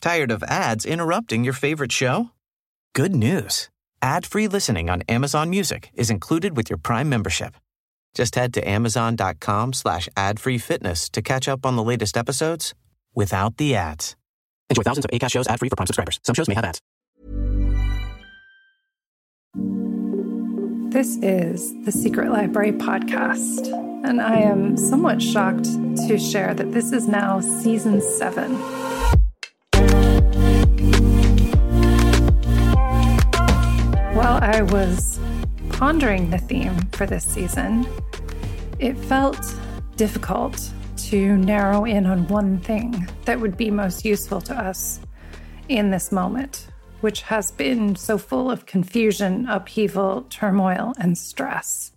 Tired of ads interrupting your favorite show? Good news. Ad-free listening on Amazon Music is included with your Prime membership. Just head to amazon.com slash ad-free fitness to catch up on the latest episodes without the ads. Enjoy thousands of ACAST shows ad-free for Prime subscribers. Some shows may have ads. This is the Secret Library podcast, and I am somewhat shocked to share that this is now season seven. While I was pondering the theme for this season, it felt difficult to narrow in on one thing that would be most useful to us in this moment, which has been so full of confusion, upheaval, turmoil, and stress.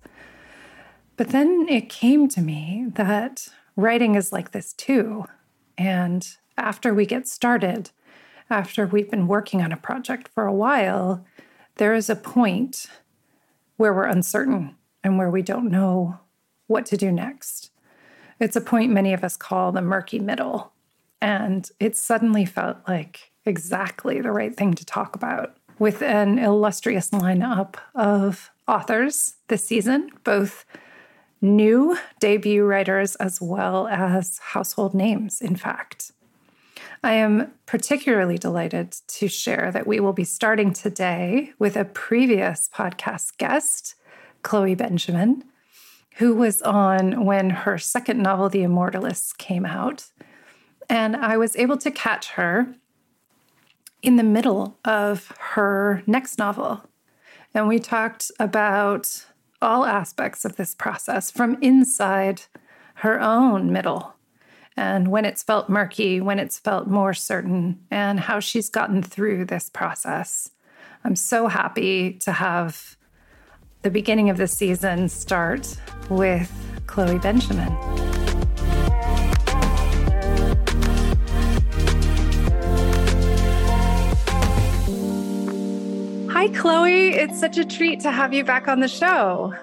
But then it came to me that writing is like this too. And after we get started, after we've been working on a project for a while, there is a point where we're uncertain and where we don't know what to do next. It's a point many of us call the murky middle. And it suddenly felt like exactly the right thing to talk about with an illustrious lineup of authors this season, both new debut writers as well as household names, in fact. I am particularly delighted to share that we will be starting today with a previous podcast guest, Chloe Benjamin, who was on when her second novel, The Immortalists, came out. And I was able to catch her in the middle of her next novel. And we talked about all aspects of this process from inside her own middle and when it's felt murky, when it's felt more certain, and how she's gotten through this process. I'm so happy to have the beginning of the season start with Chloe Benjamin. Hi, Chloe. It's such a treat to have you back on the show.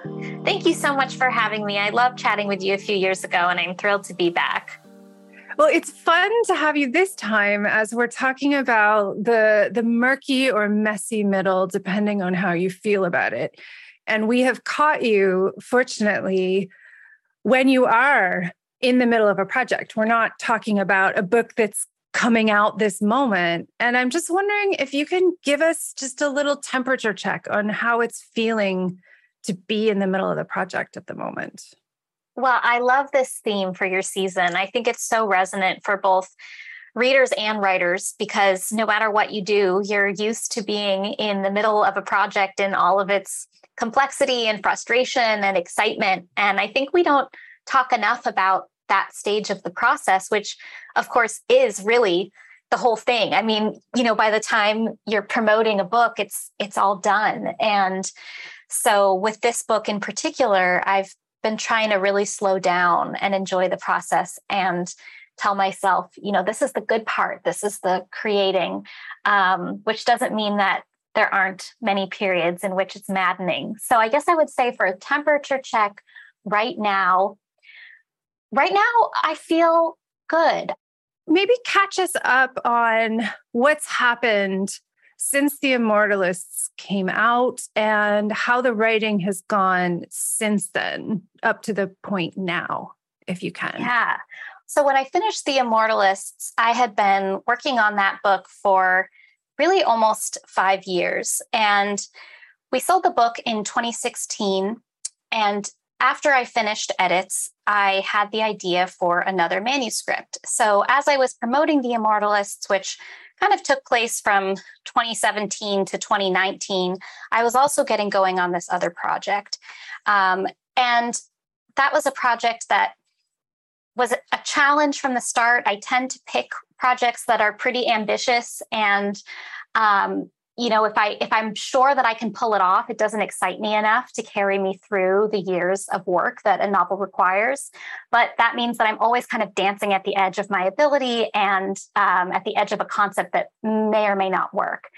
Thank you so much for having me. I loved chatting with you a few years ago, and I'm thrilled to be back. Well, it's fun to have you this time as we're talking about the the murky or messy middle depending on how you feel about it. And we have caught you fortunately when you are in the middle of a project. We're not talking about a book that's coming out this moment. And I'm just wondering if you can give us just a little temperature check on how it's feeling to be in the middle of the project at the moment. Well, I love this theme for your season. I think it's so resonant for both readers and writers because no matter what you do, you're used to being in the middle of a project in all of its complexity and frustration and excitement. And I think we don't talk enough about that stage of the process, which of course is really the whole thing. I mean, you know, by the time you're promoting a book, it's it's all done. And so with this book in particular, I've been trying to really slow down and enjoy the process and tell myself, you know, this is the good part. This is the creating, um, which doesn't mean that there aren't many periods in which it's maddening. So I guess I would say for a temperature check right now, right now, I feel good. Maybe catch us up on what's happened since the Immortalists came out and how the writing has gone since then up to the point now, if you can. Yeah. So when I finished The Immortalists, I had been working on that book for really almost five years. And we sold the book in 2016. And after I finished edits, I had the idea for another manuscript. So as I was promoting The Immortalists, which kind of took place from 2017 to 2019, I was also getting going on this other project. Um, and that was a project that was a challenge from the start. I tend to pick projects that are pretty ambitious and um, you know if i if i'm sure that i can pull it off it doesn't excite me enough to carry me through the years of work that a novel requires. But that means that i'm always kind of dancing at the edge of my ability and um, at the edge of a concept that may or may not work.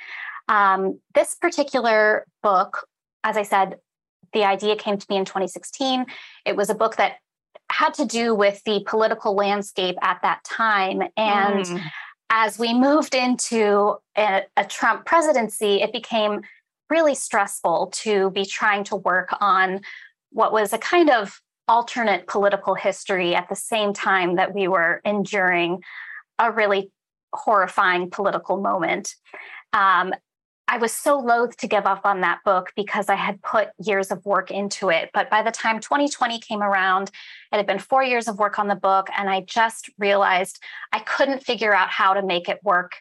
Um, this particular book as i said the idea came to me in 2016 it was a book that had to do with the political landscape at that time. And mm as we moved into a, a, Trump presidency, it became really stressful to be trying to work on what was a kind of alternate political history at the same time that we were enduring a really horrifying political moment. Um, I was so loath to give up on that book because I had put years of work into it. But by the time 2020 came around, it had been four years of work on the book. And I just realized I couldn't figure out how to make it work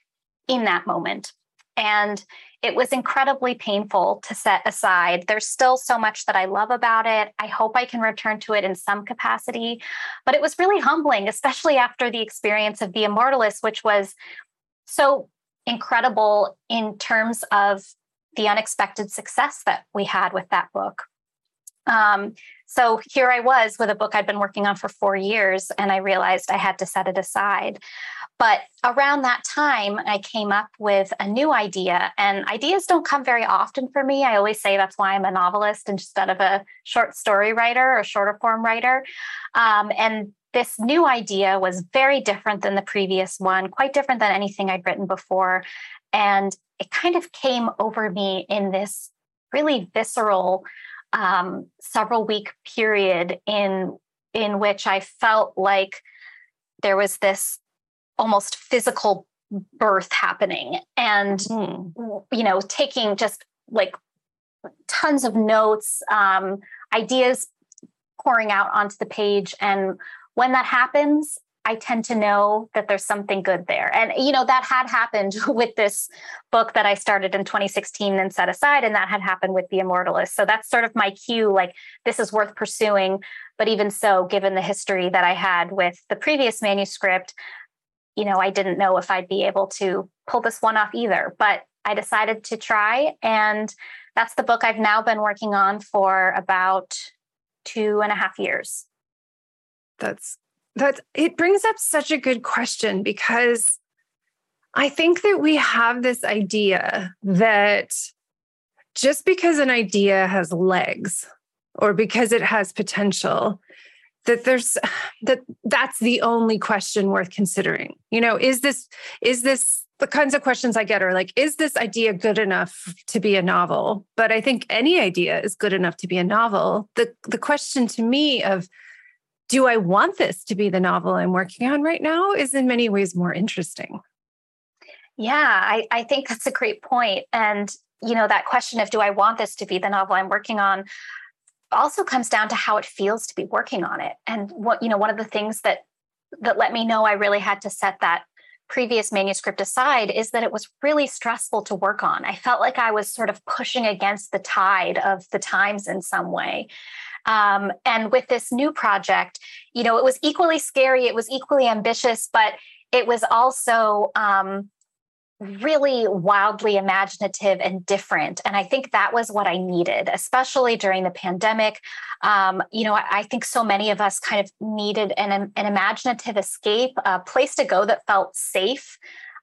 in that moment. And it was incredibly painful to set aside. There's still so much that I love about it. I hope I can return to it in some capacity. But it was really humbling, especially after the experience of The Immortalist, which was so incredible in terms of the unexpected success that we had with that book. Um, so here I was with a book I'd been working on for four years, and I realized I had to set it aside. But around that time, I came up with a new idea, and ideas don't come very often for me. I always say that's why I'm a novelist instead of a short story writer or shorter form writer. Um, and this new idea was very different than the previous one, quite different than anything I'd written before. And it kind of came over me in this really visceral um, several week period in in which I felt like there was this almost physical birth happening and mm. you know taking just like tons of notes um, ideas pouring out onto the page and when that happens, I tend to know that there's something good there. And, you know, that had happened with this book that I started in 2016 and set aside, and that had happened with The Immortalist. So that's sort of my cue like, this is worth pursuing. But even so, given the history that I had with the previous manuscript, you know, I didn't know if I'd be able to pull this one off either. But I decided to try. And that's the book I've now been working on for about two and a half years. That's that it brings up such a good question because I think that we have this idea that just because an idea has legs or because it has potential that there's that that's the only question worth considering. You know is this is this the kinds of questions i get are like is this idea good enough to be a novel? But i think any idea is good enough to be a novel. The the question to me of do I want this to be the novel I'm working on right now is in many ways more interesting. Yeah, I, I think that's a great point. And, you know, that question of do I want this to be the novel I'm working on also comes down to how it feels to be working on it. And what, you know, one of the things that that let me know I really had to set that previous manuscript aside is that it was really stressful to work on. I felt like I was sort of pushing against the tide of the times in some way. Um, and with this new project, you know, it was equally scary, it was equally ambitious, but it was also um, really wildly imaginative and different. And I think that was what I needed, especially during the pandemic. Um, you know, I, I, think so many of us kind of needed an, an imaginative escape, a place to go that felt safe.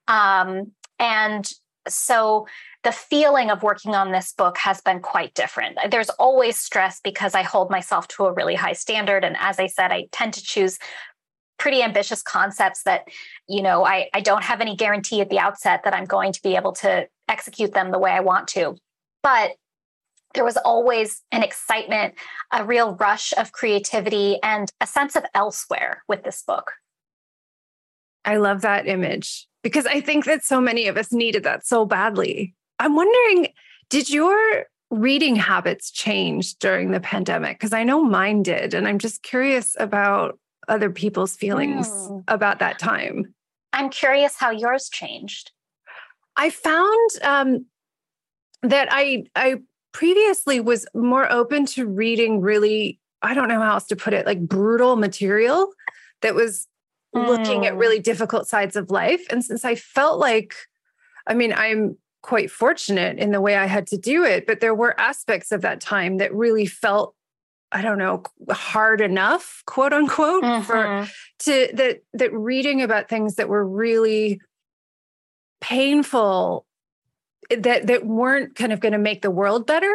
Um, and so the feeling of working on this book has been quite different. There's always stress because I hold myself to a really high standard. And as I said, I tend to choose pretty ambitious concepts that, you know, I, I don't have any guarantee at the outset that I'm going to be able to execute them the way I want to. But there was always an excitement, a real rush of creativity, and a sense of elsewhere with this book. I love that image because I think that so many of us needed that so badly. I'm wondering, did your reading habits change during the pandemic? Because I know mine did. And I'm just curious about other people's feelings mm. about that time. I'm curious how yours changed. I found um, that I I previously was more open to reading really I don't know how else to put it like brutal material that was mm. looking at mm. really difficult sides of life. And since I felt like, I mean, I'm quite fortunate in the way I had to do it, but there were aspects of that time that really felt I don't know, hard enough, quote unquote, mm-hmm. for to that that reading about things that were really painful that that weren't kind of going to make the world better.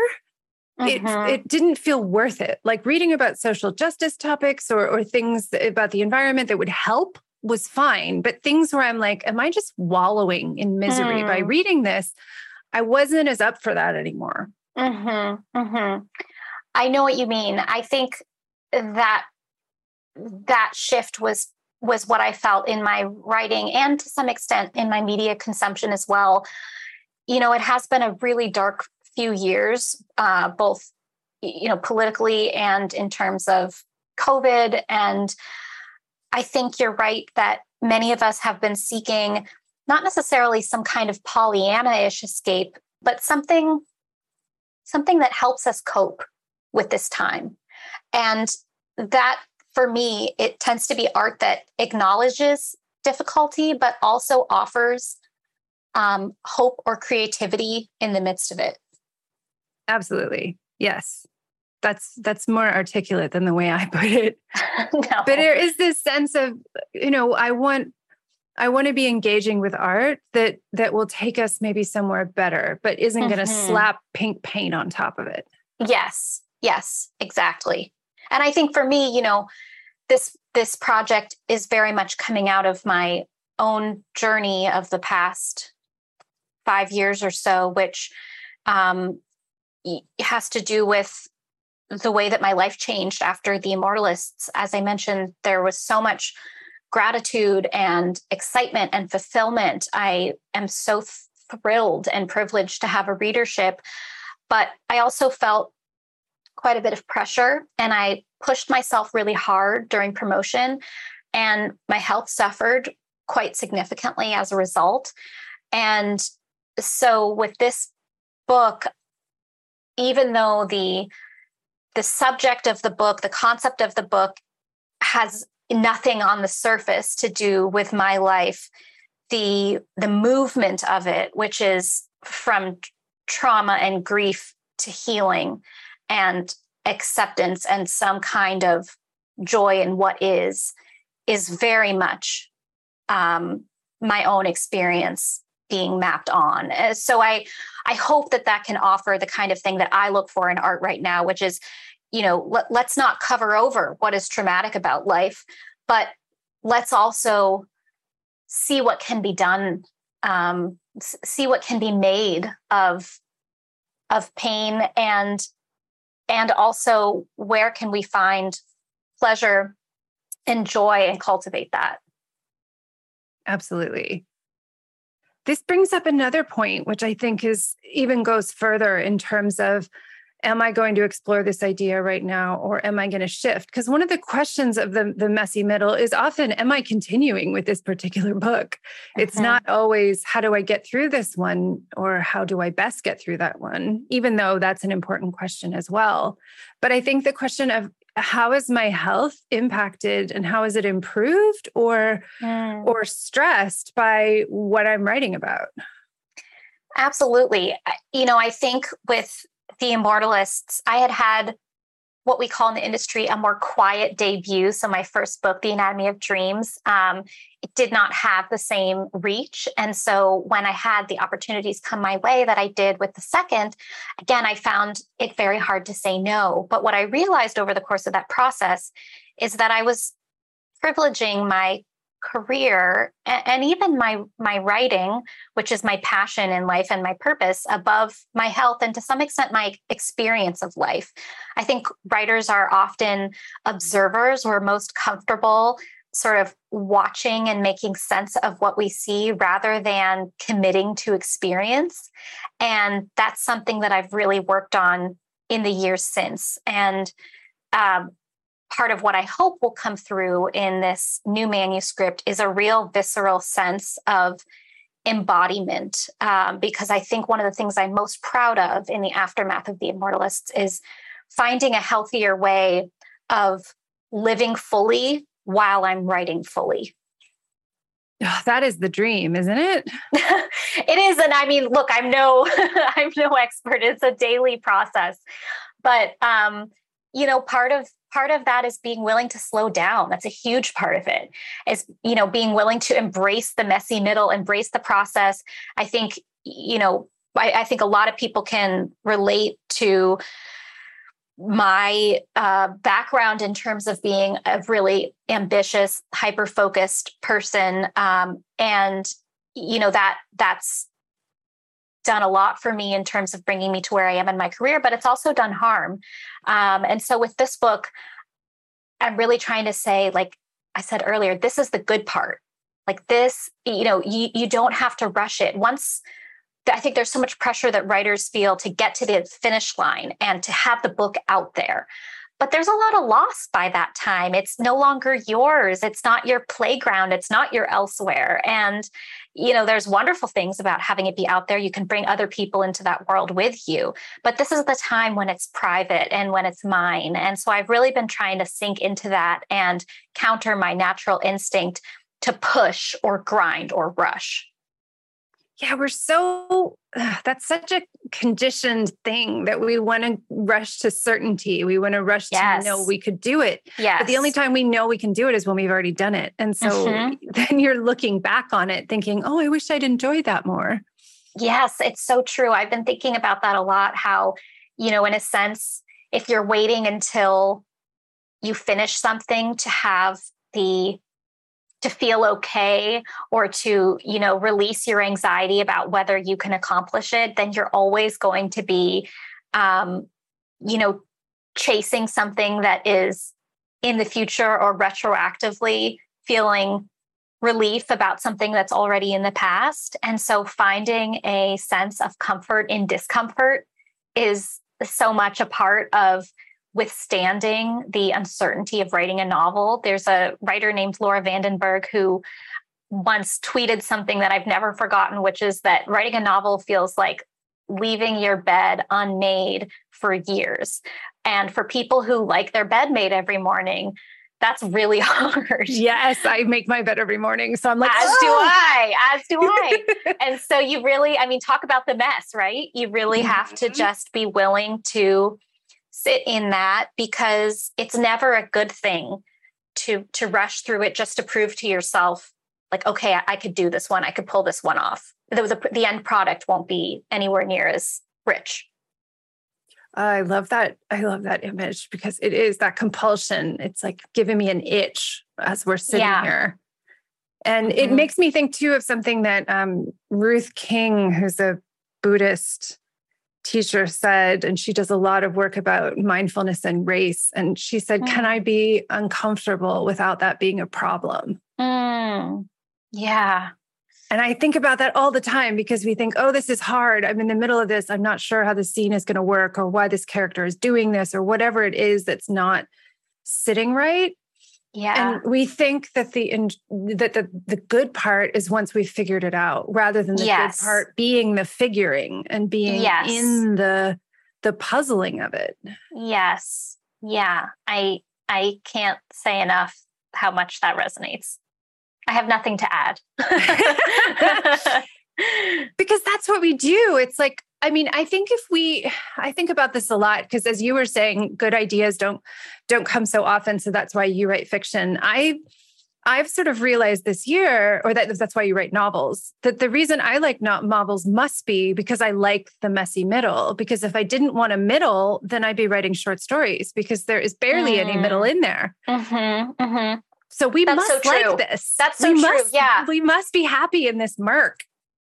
Mm-hmm. It, it didn't feel worth it. Like reading about social justice topics or, or things about the environment that would help was fine. But things where I'm like, am I just wallowing in misery mm. by reading this? I wasn't as up for that anymore. Mm-hmm. Mm-hmm. I know what you mean. I think that that shift was was what I felt in my writing and to some extent in my media consumption as well. You know, it has been a really dark few years, uh, both you know politically and in terms of COVID. And I think you're right that many of us have been seeking not necessarily some kind of Pollyanna-ish escape, but something something that helps us cope with this time. And that for me, it tends to be art that acknowledges difficulty, but also offers um, hope or creativity in the midst of it. Absolutely. Yes. That's that's more articulate than the way I put it. no. But there is this sense of, you know, I want I want to be engaging with art that that will take us maybe somewhere better, but isn't mm-hmm. going to slap pink paint on top of it. Yes. Yes, exactly. And I think for me, you know, this this project is very much coming out of my own journey of the past five years or so, which um, has to do with the way that my life changed after the Immortalists. As I mentioned, there was so much gratitude and excitement and fulfillment. I am so thrilled and privileged to have a readership. But I also felt quite a bit of pressure and I pushed myself really hard during promotion and my health suffered quite significantly as a result. And so with this book, even though the the subject of the book, the concept of the book has nothing on the surface to do with my life, the the movement of it, which is from trauma and grief to healing, and acceptance and some kind of joy in what is is very much um, my own experience being mapped on. Uh, so i i hope that that can offer the kind of thing that i look for in art right now which is you know let, let's not cover over what is traumatic about life but let's also see what can be done um, see what can be made of of pain and and also where can we find pleasure and joy and cultivate that. Absolutely this brings up another point which i think is even goes further in terms of am I going to explore this idea right now or am I going to shift? Because one of the questions of the, the messy middle is often, am I continuing with this particular book? Mm-hmm. It's not always, how do I get through this one or how do I best get through that one, even though that's an important question as well. But I think the question of how is my health impacted and how is it improved or mm. or stressed by what I'm writing about? Absolutely. You know, I think with the Immortalists, I had had what we call in the industry a more quiet debut. So my first book, The Anatomy of Dreams, um, it did not have the same reach. And so when I had the opportunities come my way that I did with the second, again, I found it very hard to say no. But what I realized over the course of that process is that I was privileging my career and, even my my writing which is my passion in life and my purpose above my health and to some extent my experience of life. I think writers are often observers. We're most comfortable sort of watching and making sense of what we see rather than committing to experience. And that's something that i've really worked on in the years since. And um, part of what I hope will come through in this new manuscript is a real visceral sense of embodiment. Um, because I think one of the things I'm most proud of in the aftermath of the Immortalists is finding a healthier way of living fully while I'm writing fully. Oh, that is the dream, isn't it? it is. And I mean, look, I'm no, I'm no expert. It's a daily process. But um, you know, part of part of that is being willing to slow down. That's a huge part of it. Is, you know, being willing to embrace the messy middle, embrace the process. I think, you know, I, I think a lot of people can relate to my uh, background in terms of being a really ambitious, hyper focused person, um, and you know that that's done a lot for me in terms of bringing me to where I am in my career, but it's also done harm. Um, and so with this book, I'm really trying to say, like I said earlier, this is the good part. Like this, you know, you you don't have to rush it. Once I think there's so much pressure that writers feel to get to the finish line and to have the book out there. But there's a lot of loss by that time. It's no longer yours. It's not your playground. It's not your elsewhere. And, you know, there's wonderful things about having it be out there. You can bring other people into that world with you. But this is the time when it's private and when it's mine. And so I've really been trying to sink into that and counter my natural instinct to push or grind or rush yeah, we're so, that's such a conditioned thing that we want to rush to certainty. We want to rush yes. to know we could do it. Yeah. But the only time we know we can do it is when we've already done it. And so mm-hmm. then you're looking back on it thinking, oh, I wish I'd enjoyed that more. Yes, it's so true. I've been thinking about that a lot. How, you know, in a sense, if you're waiting until you finish something to have the to feel okay or to you know release your anxiety about whether you can accomplish it then you're always going to be um, you know chasing something that is in the future or retroactively feeling relief about something that's already in the past. And so finding a sense of comfort in discomfort is so much a part of withstanding the uncertainty of writing a novel. There's a writer named Laura van den Berg who once tweeted something that I've never forgotten, which is that writing a novel feels like leaving your bed unmade for years. And for people who like their bed made every morning, that's really hard. Yes, I make my bed every morning. So I'm like, as oh! do I, as do I. and so you really, I mean, talk about the mess, right? You really have to mm-hmm. just be willing to sit in that because it's never a good thing to to rush through it just to prove to yourself like okay i, I could do this one i could pull this one off the, the, the end product won't be anywhere near as rich I love that. I love that image because it is that compulsion. It's like giving me an itch as we're sitting yeah. here. And mm-hmm. it makes me think too of something that um, Ruth King, who's a Buddhist teacher said, and she does a lot of work about mindfulness and race. And she said, mm. Can I be uncomfortable without that being a problem? Mm. Yeah. And I think about that all the time because we think, oh, this is hard. I'm in the middle of this. I'm not sure how the scene is going to work or why this character is doing this or whatever it is that's not sitting right. Yeah. And we think that the in, that the the good part is once we've figured it out, rather than the yes. good part being the figuring and being yes. in the the puzzling of it. Yes. Yeah. I I can't say enough how much that resonates. I have nothing to add. because that's what we do. It's like I mean, I think if we I think about this a lot because as you were saying, good ideas don't don't come so often. So that's why you write fiction. I I've sort of realized this year, or that that's why you write novels, that the reason I like not novels must be because I like the messy middle. Because if I didn't want a middle, then I'd be writing short stories because there is barely mm. any middle mm. in there. Mm-hmm, mm-hmm. So we that's must so like this. That's so we true. Must, yeah, we must be happy in this murk.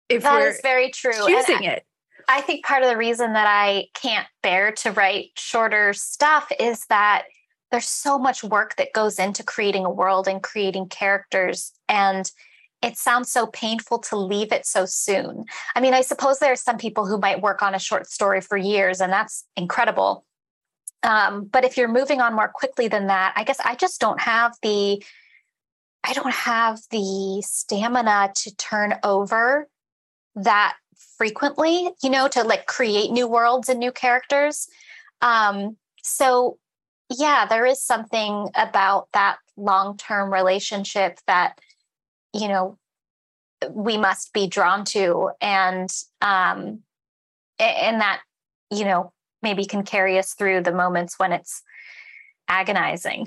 If that is very true. Choosing it. I think part of the reason that I can't bear to write shorter stuff is that there's so much work that goes into creating a world and creating characters. And it sounds so painful to leave it so soon. I mean, I suppose there are some people who might work on a short story for years, and that's incredible. Um, but if you're moving on more quickly than that, I guess I just don't have the I don't have the stamina to turn over that frequently, you know, to like create new worlds and new characters. Um, so, yeah, there is something about that long term relationship that, you know, we must be drawn to and um and that you know maybe can carry us through the moments when it's agonizing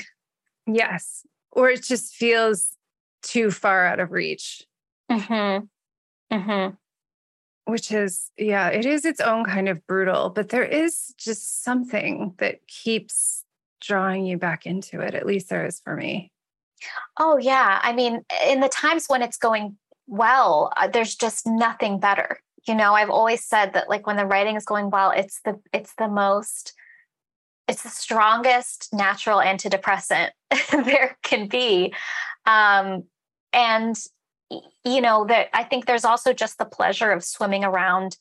yes or it just feels too far out of reach mm-hmm. Mm-hmm. Which is yeah it is its own kind of brutal but there is just something that keeps drawing you back into it at least there is for me. Oh yeah. I mean in the times when it's going well uh, there's just nothing better. You know i've always said that like when the writing is going well it's the it's the most it's the strongest natural antidepressant there can be. Um and you know that i think there's also just the pleasure of swimming around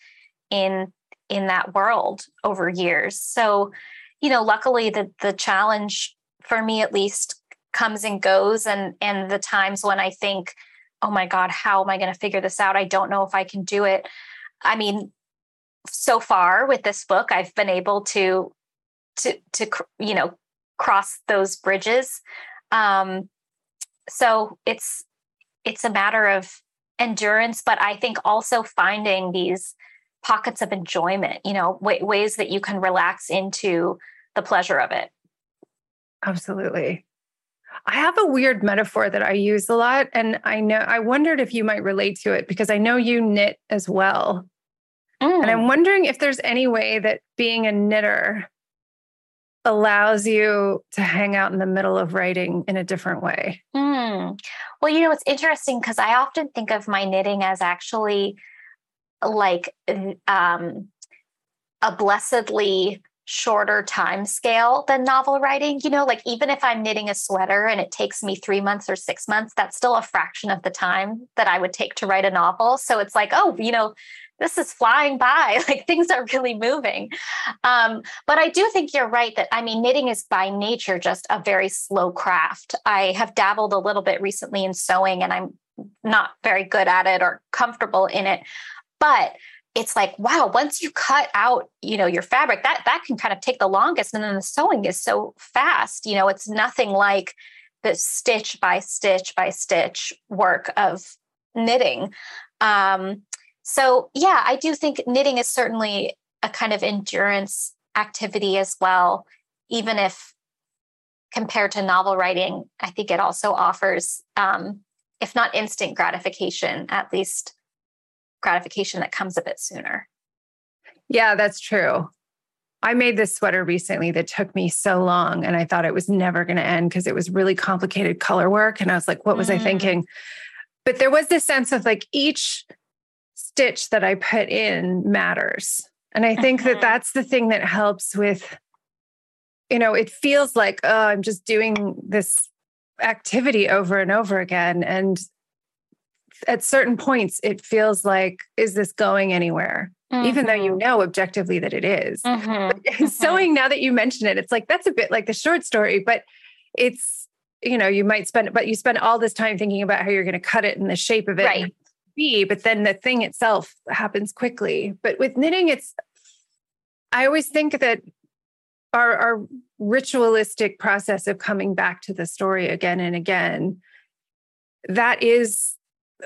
in in that world over years. So you know luckily the the challenge for me at least comes and goes and and the times when i think oh my god how am i going to figure this out? I don't know if i can do it. I mean so far with this book i've been able to to to you know cross those bridges. Um so it's it's a matter of endurance but i think also finding these pockets of enjoyment you know w- ways that you can relax into the pleasure of it absolutely I have a weird metaphor that I use a lot. And I know I wondered if you might relate to it because I know you knit as well. Mm. And I'm mm. wondering if there's any way that being a knitter allows you to hang out in the middle of writing in a different way. Mm. Well, you know, it's interesting because I often think of my knitting as actually like um, a blessedly shorter time scale than novel writing. You know, like even if I'm knitting a sweater and it takes me three months or six months, that's still a fraction of the time that I would take to write a novel. So it's like, oh, you know, this is flying by like things are really moving um, but i do think you're right that i mean knitting is by nature just a very slow craft i have dabbled a little bit recently in sewing and i'm not very good at it or comfortable in it but it's like wow once you cut out you know your fabric that that can kind of take the longest and then the sewing is so fast you know it's nothing like the stitch by stitch by stitch work of knitting. Um, so yeah i do think knitting is certainly a kind of endurance activity as well even if compared to novel writing i think it also offers um, if not instant gratification at least gratification that comes a bit sooner. Yeah, that's true. I made this sweater recently that took me so long and I thought it was never going to end because it was really complicated color work. And I was like, what was mm. I thinking? But there was this sense of like each stitch that I put in matters. And I think mm-hmm. that that's the thing that helps with, you know, it feels like, oh, I'm just doing this activity over and over again. And at certain points it feels like is this going anywhere mm-hmm. even though you mm-hmm. know objectively that it is. Mm-hmm. mm-hmm. sewing now that you mention it it's like that's a bit like the short story but it's you know you might spend but you spend all this time thinking about how you're going to cut it and the shape of it right. be but then the thing itself happens quickly but with knitting it's i always think that our, our ritualistic process of coming back to the story again and again that is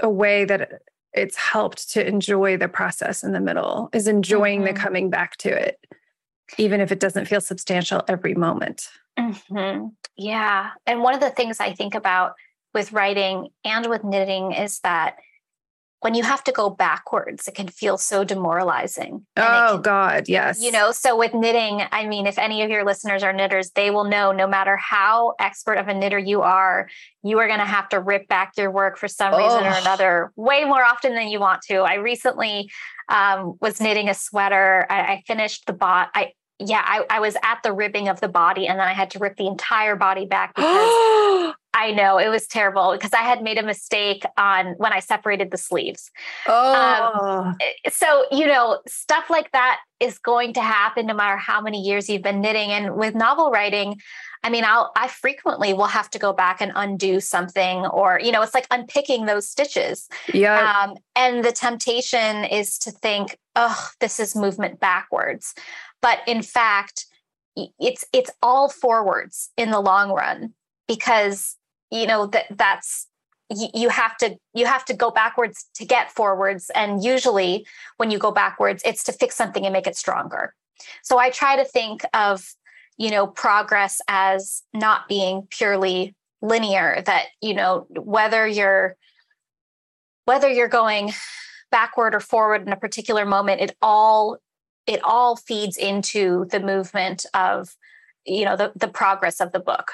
a way that it's helped to enjoy the process in the middle is enjoying mm-hmm. the coming back to it even if it doesn't feel substantial every moment mm-hmm. yeah and one of the things i think about with writing and with knitting is that when you have to go backwards, it can feel so demoralizing. Oh, can, God, yes. You know, so with knitting, I mean, if any of your listeners are knitters, they will know no matter how expert of a knitter you are, you are going to have to rip back your work for some oh. reason or another way more often than you want to. I recently um, was knitting a sweater. I, I finished the bot. I yeah, I, I was at the ribbing of the body and then I had to rip the entire body back because I know it was terrible because I had made a mistake on when I separated the sleeves. Oh. Um, so, you know, stuff like that is going to happen no matter how many years you've been knitting. And with novel writing, I mean, I'll, I frequently will have to go back and undo something, or, you know, it's like unpicking those stitches. Yeah. Um, and the temptation is to think, oh, this is movement backwards but in fact it's it's all forwards in the long run because you know that that's you have to you have to go backwards to get forwards. And usually when you go backwards it's to fix something and make it stronger. So i try to think of you know progress as not being purely linear that you know whether you're whether you're going backward or forward in a particular moment it all it all feeds into the movement of you know the the progress of the book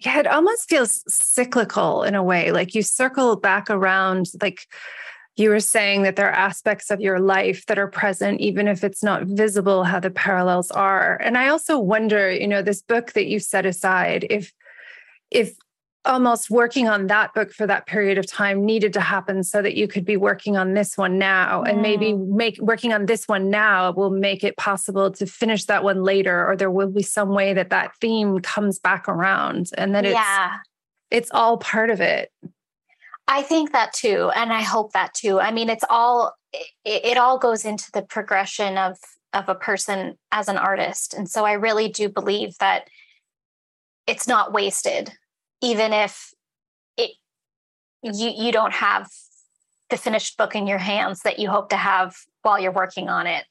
yeah it almost feels cyclical in a way like you circle back around like you were saying that there are aspects of your life that are present even if it's not visible how the parallels are. And i also wonder you know this book that you set aside if if almost working on that book for that period of time needed to happen so that you could be working on this one now mm. and maybe mm. make working on this one now will make it possible to finish that one later or there will be some way that that theme comes back around and that it's yeah. it's all part of it i think that too and i hope that too i mean it's all it, it all goes into the progression of of a person as an artist and so i really do believe that it's not wasted even if it you you don't have the finished book in your hands that you hope to have while you're working on it.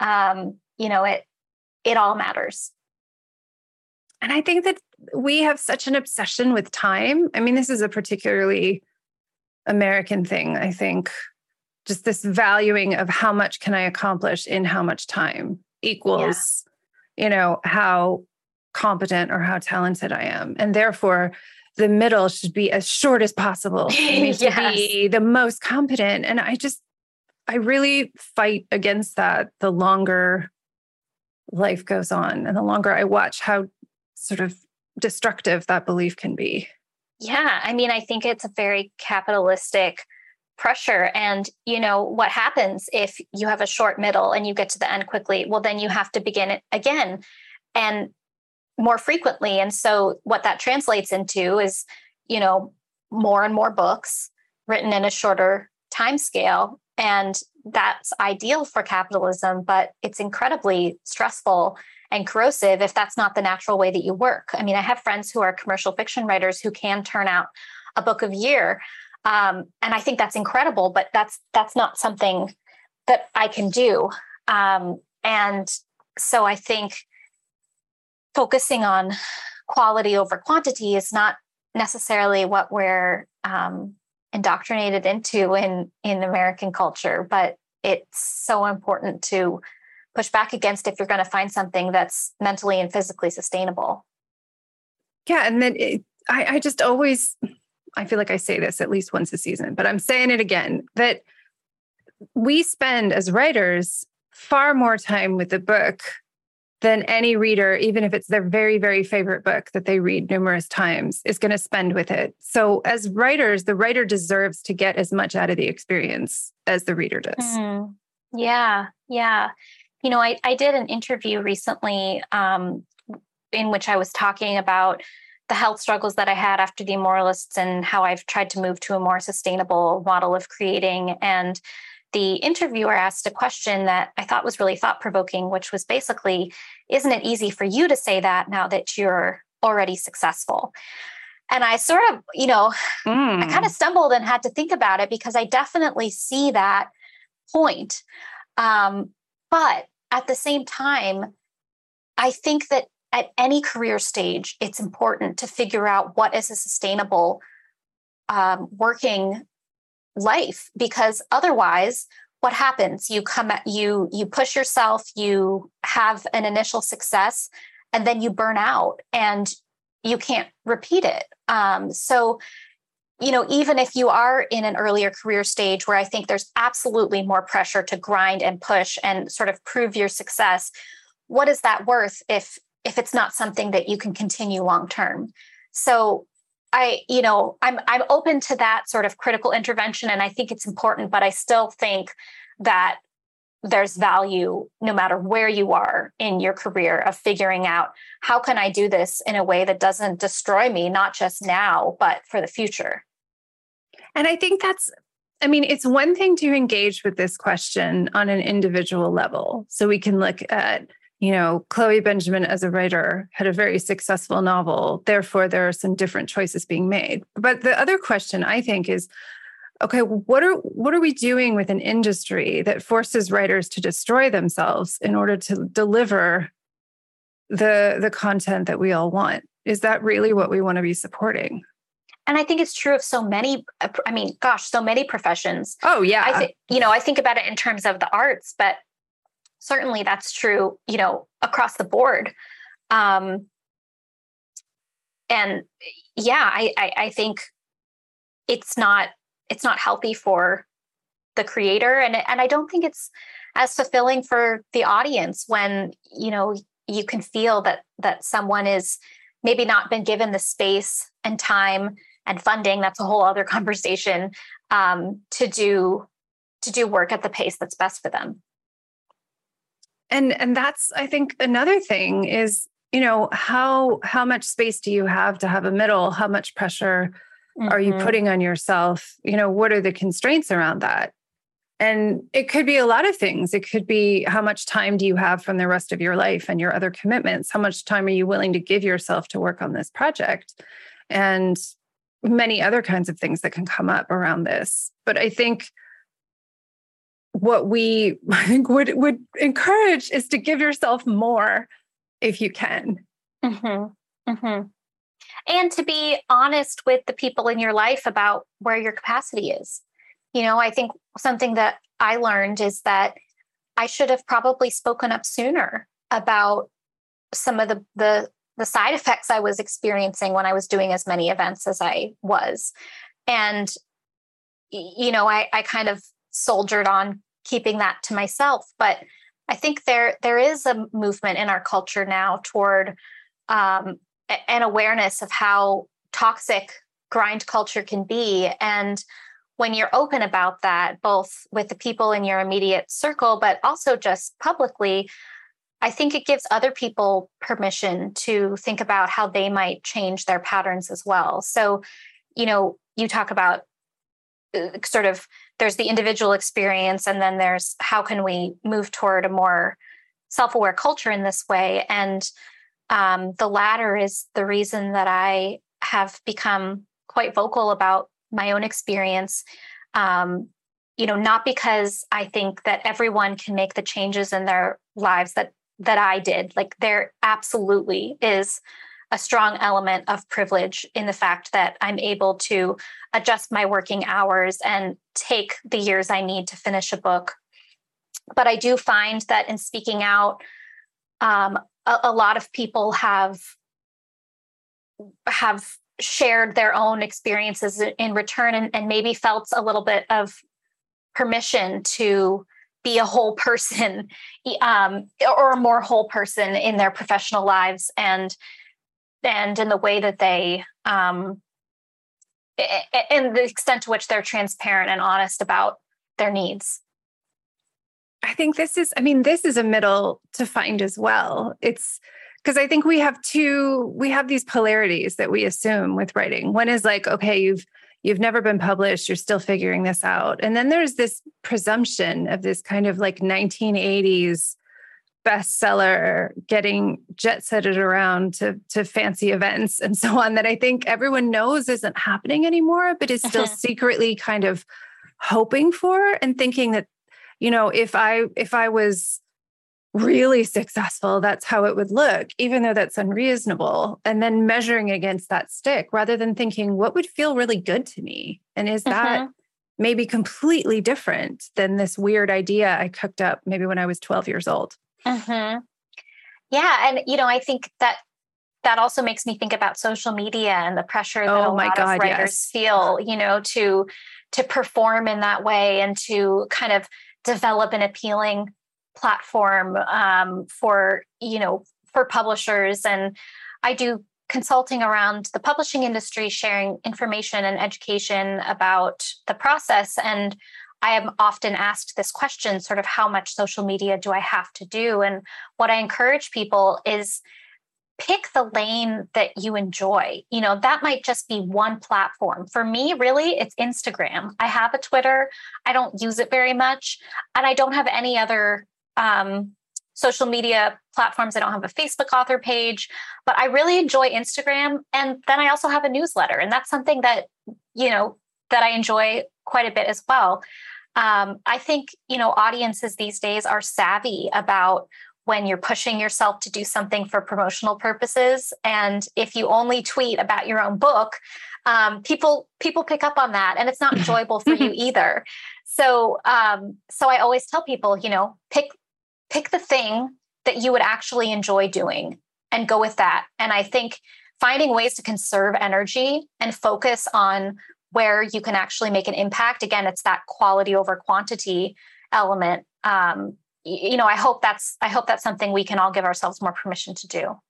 Um, you know it it all matters. And i think that we have such an obsession with time. I mean this is a particularly american thing i think. Just this valuing of how much can i accomplish in how much time equals yeah. you know how competent or how talented I am. And therefore, the middle should be as short as possible. yes. to be the most competent. And I just, I really fight against that the longer life goes on and the longer I watch how sort of destructive that belief can be. Yeah. I mean, I think it's a very capitalistic pressure. And, you know, what happens if you have a short middle and you get to the end quickly? Well, then you have to begin it again. And more frequently. And so what that translates into is, you know, more and more books written in a shorter time scale. And that's ideal for capitalism, but it's incredibly stressful and corrosive if that's not the natural way that you work. I mean, I have friends who are commercial fiction writers who can turn out a book of year. Um, and I think that's incredible, but that's that's not something that I can do. Um, and so I think focusing on quality over quantity is not necessarily what we're um, indoctrinated into in in American culture, but it's so important to push back against if you're going to find something that's mentally and physically sustainable. Yeah, and then it, I, I just always I feel like I say this at least once a season, but I'm saying it again that we spend as writers far more time with the book than any reader, even if it's their very, very favorite book that they read numerous times, is going to spend with it. So, as writers, the writer deserves to get as much out of the experience as the reader does. Mm, yeah, yeah. You know, I, I did an interview recently um, in which I was talking about the health struggles that I had after the Immortalists and how I've tried to move to a more sustainable model of creating. And the interviewer asked a question that I thought was really thought provoking, which was basically, isn't it easy for you to say that now that you're already successful? And I sort of, you know, mm. I kind of hmm. stumbled and had to think about it because I definitely see that point. Um, but at the same time, I think that at any career stage, it's important to figure out what is a sustainable um, working life because otherwise what happens? You come at you you push yourself you have an initial success and then you burn out and you can't repeat it. Um, so you know even if you are in an earlier career stage where i think there's absolutely more pressure to grind and push and sort of prove your success what is that worth if if it's not something that you can continue long term? So I, you know, I'm I'm open to that sort of critical intervention, and I think it's important. But I still think that there's value no matter where you are in your career of figuring out how can I do this in a way that doesn't destroy me, not just now, but for the future. And I think that's I mean, it's one thing to engage with this question on an individual level. So we can look at you know, Chloe Benjamin as a writer had a very successful novel. Therefore, there are some different choices being made. But the other question I think is okay, what are what are we doing with an industry that forces writers to destroy themselves in order to deliver the the content that we all want? Is that really what we want to be supporting? and i think it's true of so many i mean gosh so many professions oh yeah i think you know i think about it in terms of the arts but certainly that's true you know across the board. Um and yeah I, I i think it's not it's not healthy for the creator. And and i don't think it's as fulfilling for the audience when you know you can feel that that someone is maybe not been given the space and time and funding. That's a whole other conversation um, to do to do work at the pace that's best for them and and that's i think another thing is you know how how much space do you have to have a middle? How much pressure mm-hmm. are you mm-hmm. putting on yourself? You know what are the constraints around that? And it could be a lot of things. It could be how much time do you have from the rest of your life and your other commitments? How much time are you willing to give yourself to work on this project? And many other kinds of things that can come up around this. But i think what we would would encourage is to give yourself more if you can. Mm-hmm. Mm-hmm. And to be honest with the people in your life about where your capacity is. You know, I think something that I learned is that I should have probably spoken up sooner about some of the the the side effects I was experiencing when I was doing as many events as I was. And you know, I I kind of soldiered on keeping that to myself. But I think there there is a movement in our culture now toward um, an awareness of how toxic grind culture can be. And when you're open about that, both with the people in your immediate circle, but also just publicly, I think it gives other people permission to think about how they might change their patterns as well. So, you know, you talk about uh, sort of there's the individual experience and then there's how can we move toward a more self-aware culture in this way. And um, the latter is the reason that i have become quite vocal about my own experience. Um, you know not because i think that everyone can make the changes in their lives that that i did. Like there absolutely is a strong element of privilege in the fact that I'm able to adjust my working hours and take the years I need to finish a book. But I do find that in speaking out, um, a, a lot of people have have shared their own experiences in return and, and maybe felt a little bit of permission to be a whole person um, or a more whole person in their professional lives and and in the way that they um, and the extent to which they're transparent and honest about their needs. I think this is i mean this is a middle to find as well. It's because i think we have two we have these polarities that we assume with writing. One is like okay you've you've never been published you're still figuring this out. And then there's this presumption of this kind of like 1980s bestseller, getting jet setted around to, to fancy events and so on that I think everyone knows isn't happening anymore, but is still secretly kind of hoping for and thinking that, you know, if I if I was really successful, that's how it would look, even though that's unreasonable. And then measuring against that stick rather than thinking, what would feel really good to me? And is that mm-hmm. maybe completely different than this weird idea I cooked up maybe when I was 12 years old? Mm-hmm. Yeah, and you know, I think that that also makes me think about social media and the pressure that oh a lot God, of writers yes. feel, you know, to to perform in that way and to kind of develop an appealing platform um, for you know for publishers and i do consulting around the publishing industry sharing information and education about the process and I am often asked this question sort of how much social media do I have to do? And what I encourage people is pick the lane that you enjoy. You know, that might just be one platform. For me, really, it's Instagram. I have a Twitter, I don't use it very much, and I don't have any other um, social media platforms. I don't have a Facebook author page, but I really enjoy Instagram. And then I also have a newsletter. And that's something that, you know, that I enjoy quite a bit as well. Um, I think, you know, audiences these days are savvy about when you're pushing yourself to do something for promotional purposes. And if you only tweet about your own book, um, people people pick up on that, and it's not enjoyable for you either. So um, so I always tell people, you know, pick pick the thing that you would actually enjoy doing and go with that. And I think finding ways to conserve energy and focus on where you can actually make an impact. Again, it's that quality over quantity element. Um, you know, I hope that's I hope that's something we can all give ourselves more permission to do.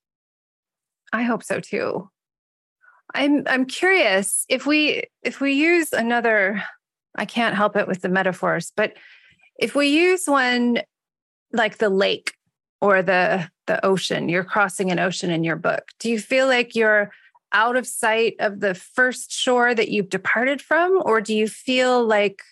I hope so too. I'm I'm curious if we if we use another I can't help it with the metaphors, but if we use one like the lake or the the ocean, you're crossing an ocean in your book. Do you feel like you're out of sight of the first shore that you've departed from or do you feel like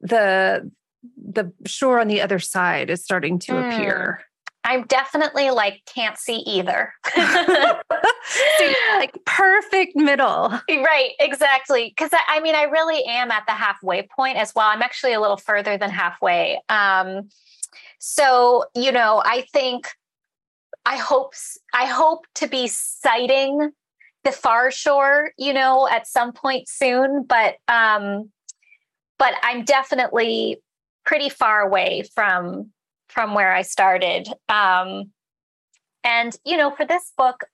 the the shore on the other side is starting to mm. appear? I'm definitely like can't see either. so like perfect middle. Right, exactly. Because I, I, mean, I really am at the halfway point as well. I'm actually a little further than halfway. Um, so you know, I think I hope I hope to be sighting the far shore, you know, at some point soon. But um, but I'm definitely pretty far away from from where I started. Um, and you know, for this book,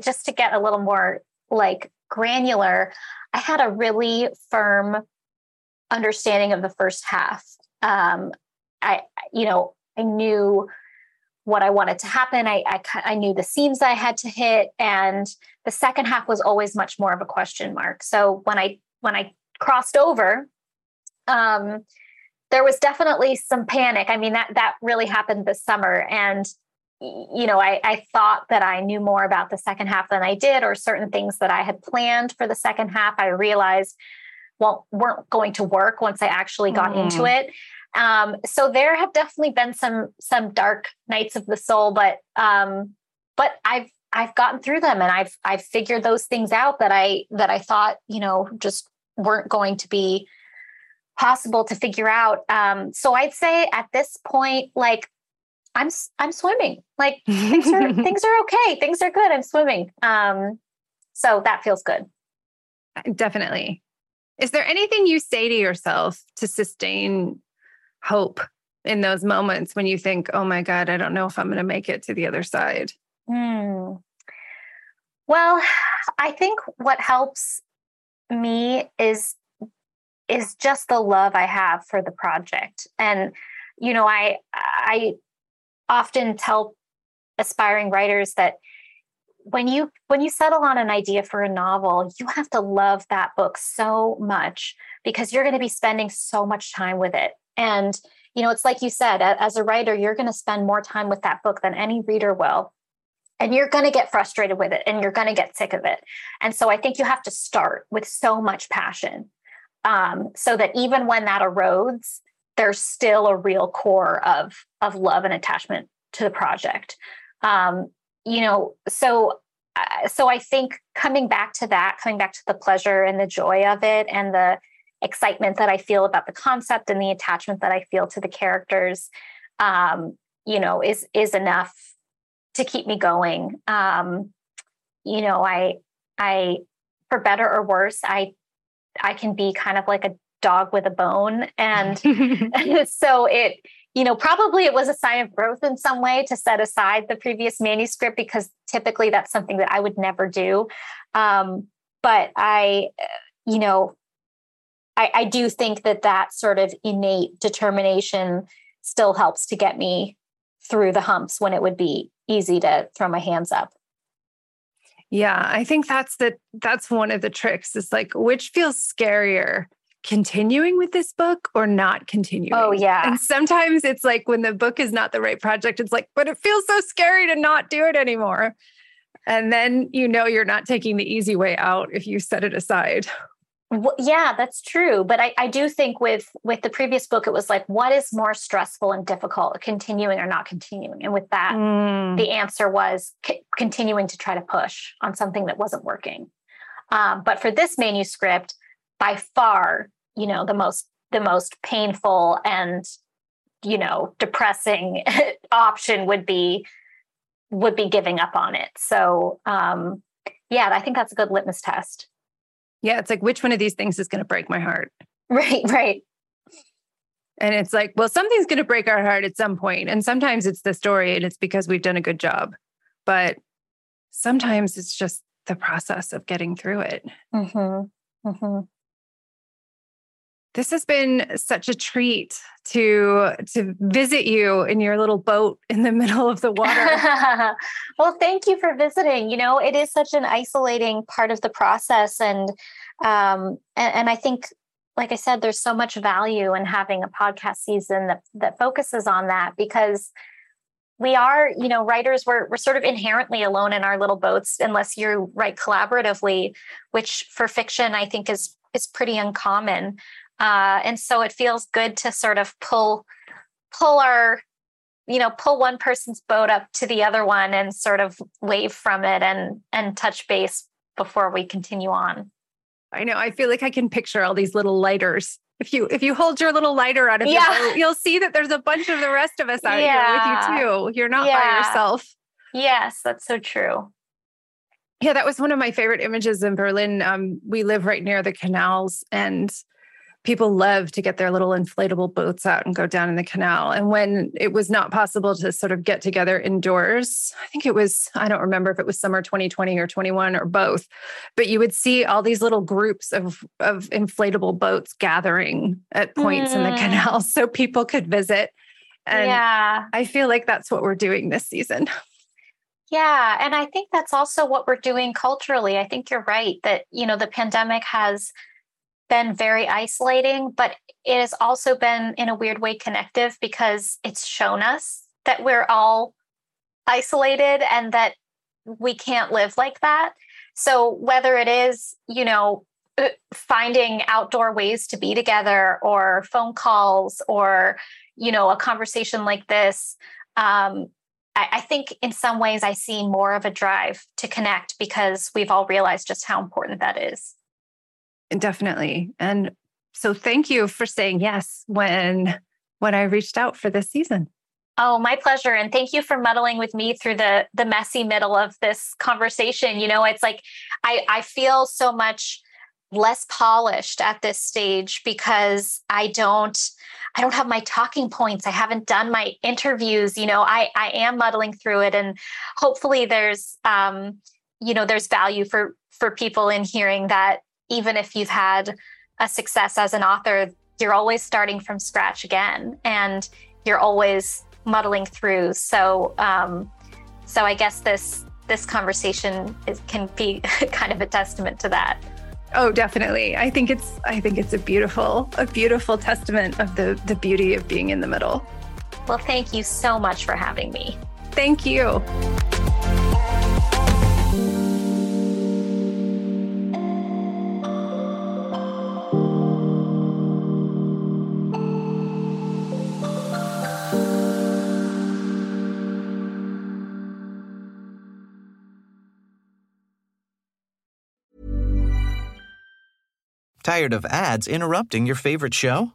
just to get a little more like granular, I had a really firm understanding of the first half. Um, I, you know, I knew what I wanted to happen. I, I, I knew the scenes I had to hit, and the second half was always much more of a question mark. So when I when I crossed over, um, there was definitely some panic. I mean, that that really happened this summer, and you know, I, I thought that I knew more about the second half than I did, or certain things that I had planned for the second half. I realized well weren't going to work once I actually got mm. into it. Um, so there have definitely been some some dark nights of the soul, but um, but I've I've gotten through them and I've I've figured those things out that I that I thought you know just weren't going to be possible to figure out. Um, so I'd say at this point, like I'm I'm swimming. Like things are things are okay. Things are good. I'm swimming. Um, so that feels good. Definitely. Is there anything you say to yourself to sustain hope in those moments when you think, "Oh my God, I don't know if I'm going to make it to the other side"? Hmm. Well, I think what helps me is is just the love I have for the project. And you know, I I often tell aspiring writers that when you when you settle on an idea for a novel, you have to love that book so much because you're going to be spending so much time with it. And you know, it's like you said, as a writer, you're going to spend more time with that book than any reader will. And you're going to get frustrated with it and you're going to get sick of it. And so I think you have to start with so much passion um, so that even when that erodes, there's still a real core of of love and attachment to the project. Um, you know, so uh, so I think coming back to that, coming back to the pleasure and the joy of it, and the excitement that I feel about the concept and the attachment that I feel to the characters, um, you know, is is enough to keep me going. Um, you know, I I for better or worse, I I can be kind of like a dog with a bone. And so it, you know, probably it was a sign of growth in some way to set aside the previous manuscript because typically that's something that I would never do. Um, but I, you know, I, I do think that that sort of innate determination still helps to get me through the humps when it would be easy to throw my hands up. Yeah, I think that's the that's one of the tricks is like which feels scarier continuing with this book or not continuing. Oh yeah. And sometimes it's like when the book is not the right project it's like but it feels so scary to not do it anymore. And then you know you're not taking the easy way out if you set it aside. Well, yeah, that's true. But I, I do think with with the previous book, it was like, what is more stressful and difficult, continuing or not continuing? And with that, mm. the answer was c- continuing to try to push on something that wasn't working. Um, but for this manuscript, by far, you know, the most the most painful and you know depressing option would be would be giving up on it. So um, yeah, I think that's a good litmus test. Yeah, it's like which one of these things is going to break my heart? Right, right. And it's like, well, something's going to break our heart at some point. And sometimes it's the story and it's because we've done a good job. But sometimes it's just the process of getting through it. Mm-hmm. Mm-hmm this has been such a treat to to visit you in your little boat in the middle of the water. well, thank you for visiting. You know, it is such an isolating part of the process, and um, and, and I think, like I said, there's so much value in having a podcast season that that focuses on that because we are, you know, writers, we're, we're sort of inherently alone in our little boats unless you write collaboratively, which for fiction I think is is pretty uncommon. Uh, and so it feels good to sort of pull pull our you know pull one person's boat up to the other one and sort of wave from it and and touch base before we continue on. I know. I feel like i can picture all these little lighters. If you if you hold your little lighter out of yeah. your boat you'll see that there's a bunch of the rest of us out yeah. here with you too. You're not yeah. by yourself. Yes that's so true. Yeah that was one of my favorite images in berlin. Um, we live right near the canals and people love to get their little inflatable boats out and go down in the canal. And when it was not possible to sort of get together indoors, I think it was, I don't remember if it was summer 2020 or 21 or both, but you would see all these little groups of, of inflatable boats gathering at points mm. in the mm. canal so people could visit. And yeah. I feel like that's what we're doing this season. Yeah. And I think that's also what we're doing culturally. I think you're right that, you know, the pandemic has been very isolating, but it has also been in a weird way connective because it's shown us that we're all isolated and that we can't live like that. So whether it is, you know, uh, finding outdoor ways to be together or phone calls or, you know, a conversation like this, um, I, I think in some ways I see more of a drive to connect because we've all realized just how important that is. Definitely. And so thank you for saying yes when when I reached out for this season. Oh, my pleasure. And thank you for muddling with me through the the messy middle of this conversation. You know, it's like I I feel so much less polished at this stage because I don't I don't have my talking points. I haven't done my interviews. You know, I I am muddling through it and hopefully there's um you know there's value for for people in hearing that even if you've had a success as an author, you're always starting from scratch again and you're always muddling through. So, um, so I guess this this conversation is, can be kind of a testament to that. Oh, definitely. I think it's I think it's a beautiful a beautiful testament of the the beauty of being in the middle. Well, thank you so much for having me. Thank you. Tired of ads interrupting your favorite show?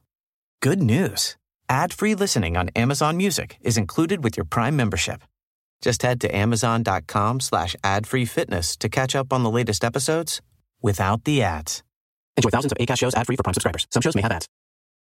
Good news. Ad-free listening on Amazon Music is included with your Prime membership. Just head to amazon.com slash ad-free to catch up on the latest episodes without the ads. Enjoy thousands of ACAST shows ad-free for Prime subscribers. Some shows may have ads.